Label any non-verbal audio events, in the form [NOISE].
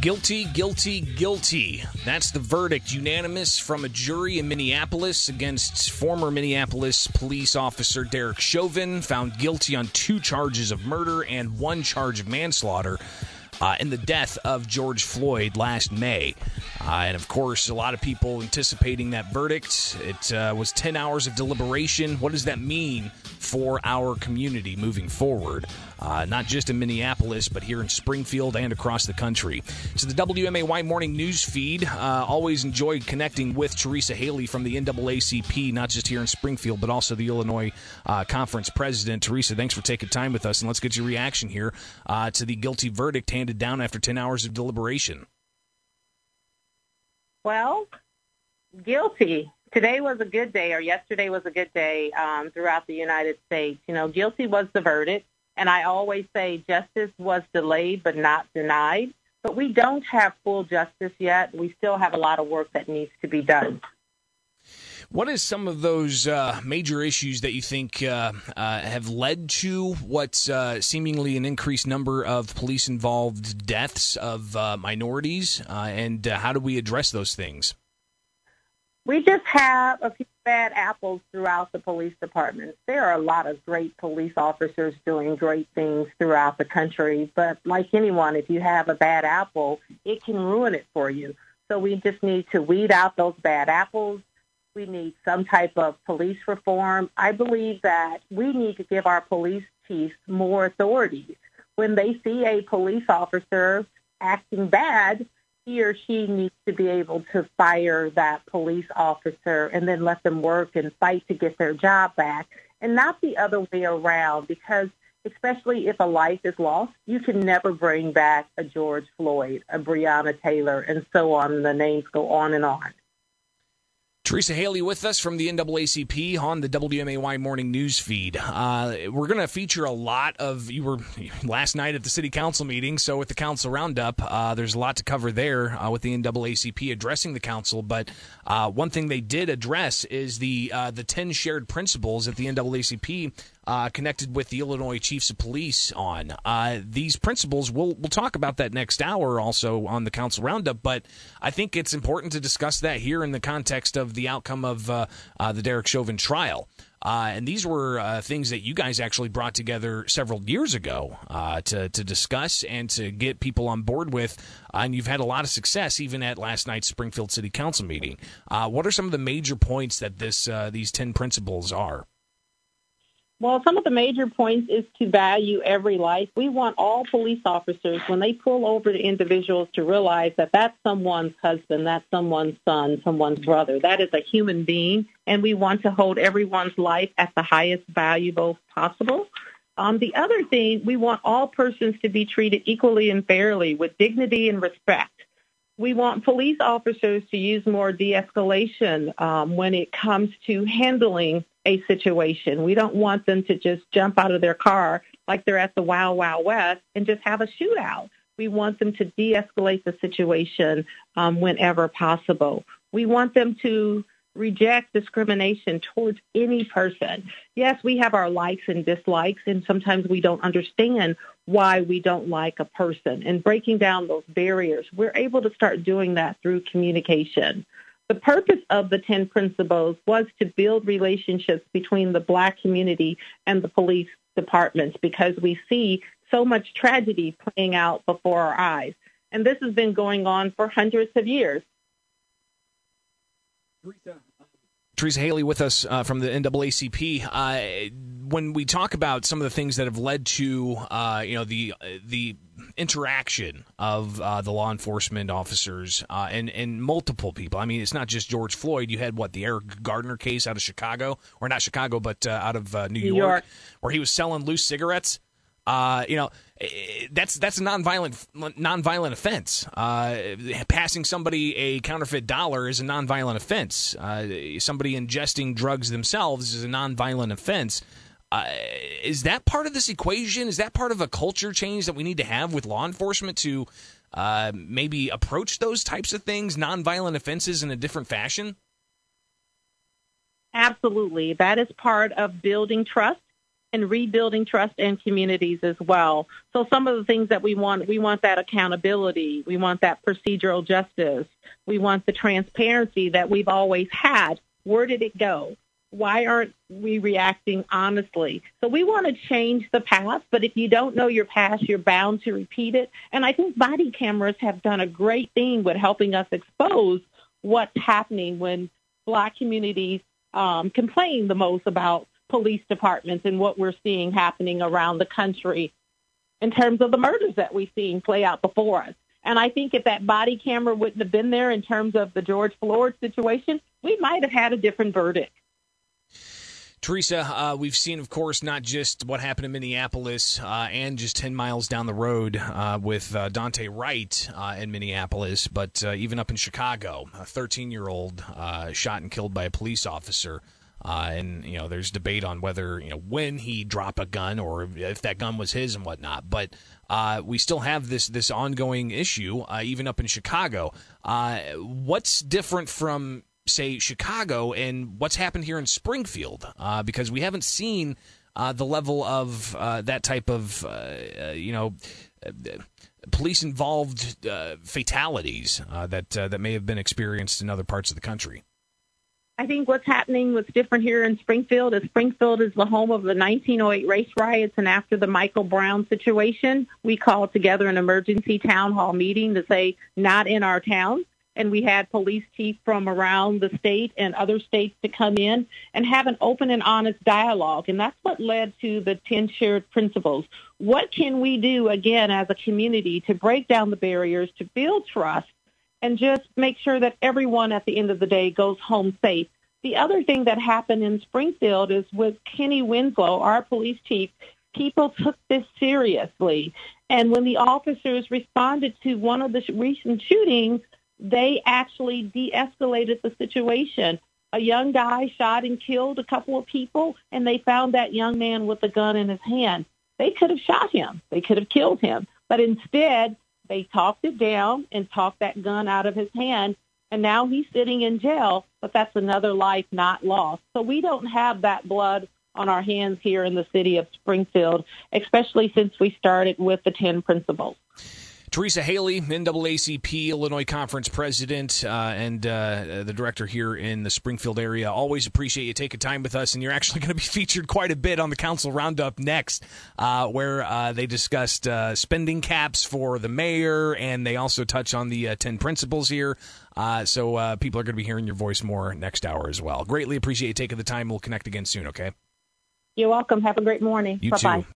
Guilty, guilty, guilty. That's the verdict. Unanimous from a jury in Minneapolis against former Minneapolis police officer Derek Chauvin, found guilty on two charges of murder and one charge of manslaughter uh, in the death of George Floyd last May. Uh, and of course, a lot of people anticipating that verdict. It uh, was 10 hours of deliberation. What does that mean for our community moving forward? Uh, not just in Minneapolis, but here in Springfield and across the country. So, the WMAY morning news feed. Uh, always enjoyed connecting with Teresa Haley from the NAACP, not just here in Springfield, but also the Illinois uh, Conference president. Teresa, thanks for taking time with us, and let's get your reaction here to the guilty verdict handed down after 10 hours of deliberation. Well, guilty. Today was a good day, or yesterday was a good day um, throughout the United States. You know, guilty was the verdict. And I always say justice was delayed but not denied. But we don't have full justice yet. We still have a lot of work that needs to be done. What is some of those uh, major issues that you think uh, uh, have led to what's uh, seemingly an increased number of police involved deaths of uh, minorities? Uh, and how do we address those things? We just have a few bad apples throughout the police department. There are a lot of great police officers doing great things throughout the country, but like anyone, if you have a bad apple, it can ruin it for you. So we just need to weed out those bad apples we need some type of police reform. I believe that we need to give our police chiefs more authority. When they see a police officer acting bad, he or she needs to be able to fire that police officer and then let them work and fight to get their job back and not the other way around because especially if a life is lost, you can never bring back a George Floyd, a Breonna Taylor, and so on. The names go on and on. Teresa Haley with us from the NAACP on the WMAY morning news feed. Uh, we're going to feature a lot of you were last night at the city council meeting, so with the council roundup, uh, there's a lot to cover there uh, with the NAACP addressing the council. But uh, one thing they did address is the uh, the ten shared principles that the NAACP uh, connected with the Illinois Chiefs of Police on. Uh, these principles, we'll, we'll talk about that next hour also on the Council Roundup, but I think it's important to discuss that here in the context of the outcome of uh, uh the Derek Chauvin trial. Uh, and these were uh, things that you guys actually brought together several years ago uh, to to discuss and to get people on board with. and you've had a lot of success even at last night's Springfield City Council meeting. what are some of the major points that this these ten principles are? Well, some of the major points is to value every life. We want all police officers, when they pull over the individuals, to realize that that's someone's husband, that's someone's son, someone's brother. That is a human being, and we want to hold everyone's life at the highest valuable possible. Um, the other thing, we want all persons to be treated equally and fairly with dignity and respect. We want police officers to use more de-escalation um, when it comes to handling a situation. We don't want them to just jump out of their car like they're at the Wild Wild West and just have a shootout. We want them to de-escalate the situation um, whenever possible. We want them to reject discrimination towards any person. Yes, we have our likes and dislikes, and sometimes we don't understand why we don't like a person. And breaking down those barriers, we're able to start doing that through communication. The purpose of the 10 principles was to build relationships between the black community and the police departments because we see so much tragedy playing out before our eyes. And this has been going on for hundreds of years. Teresa Haley with us uh, from the NAACP. Uh, when we talk about some of the things that have led to, uh, you know, the the interaction of uh, the law enforcement officers uh, and and multiple people. I mean, it's not just George Floyd. You had what the Eric Gardner case out of Chicago, or not Chicago, but uh, out of uh, New, New York, York, where he was selling loose cigarettes. Uh, you know, that's that's a nonviolent nonviolent offense. Uh, passing somebody a counterfeit dollar is a nonviolent offense. somebody ingesting drugs themselves is a nonviolent offense. Uh, is that part of this equation? Is that part of a culture change that we need to have with law enforcement to uh, maybe approach those types of things, nonviolent offenses, in a different fashion? Absolutely. That is part of building trust. And rebuilding trust in communities as well. So some of the things that we want, we want that accountability. We want that procedural justice. We want the transparency that we've always had. Where did it go? Why aren't we reacting honestly? So we want to change the past, but if you don't know your past, you're bound to repeat it. And I think body cameras have done a great thing with helping us expose what's happening when black communities um, complain the most about police departments and what we're seeing happening around the country in terms of the murders that we've seen play out before us. And I think if that body camera wouldn't have been there in terms of the George Floyd situation, we might have had a different verdict. Teresa, uh, we've seen, of course, not just what happened in Minneapolis uh, and just 10 miles down the road uh, with uh, Daunte Wright uh, in Minneapolis, but uh, even up in Chicago, a 13 year old shot and killed by a police officer. And you know, there's debate on whether you know when he dropped a gun or if that gun was his and whatnot. But we still have this this ongoing issue, even up in Chicago. what's different from say Chicago and what's happened here in Springfield uh, because we haven't seen uh, the level of uh, that type of uh, uh, you know uh, police involved fatalities that that may have been experienced in other parts of the country. I think what's happening, what's different here in Springfield is Springfield is the home of the 1908 race riots, and after the Michael Brown situation, we called together an emergency town hall meeting to say, not in our town and we had police chiefs from around the state and other states to come in and have an open and honest dialogue. And that's what led to the 10 shared principles. What can we do, again, as a community to break down the barriers, to build trust, and just make sure that everyone at the end of the day goes home safe? The other thing that happened in Springfield is with Kenny Winslow, our police chief, people took this seriously. And when the officers responded to one of the recent shootings, they actually de-escalated the situation. A young guy shot and killed a couple of people, and they found that young man with a gun in his hand. They could have shot him. They could have killed him. But instead, they talked it down and talked that gun out of his hand. And now he's sitting in jail, but that's another life not lost. So we don't have that blood on our hands here in the city of Springfield, especially since we started with the 10 principles. Teresa Haley, NAACP Illinois Conference President, uh, and uh, the director here in the Springfield area. Always appreciate you taking time with us, and you're actually [LAUGHS] going to be featured quite a bit on the Council Roundup next, uh, where uh, they discussed uh, spending caps for the mayor, and they also touch on the uh, 10 principles here. so people are going to be hearing your voice more next hour as well. Greatly appreciate you taking the time. We'll connect again soon, okay? You're welcome. Have a great morning. You Bye-bye. too.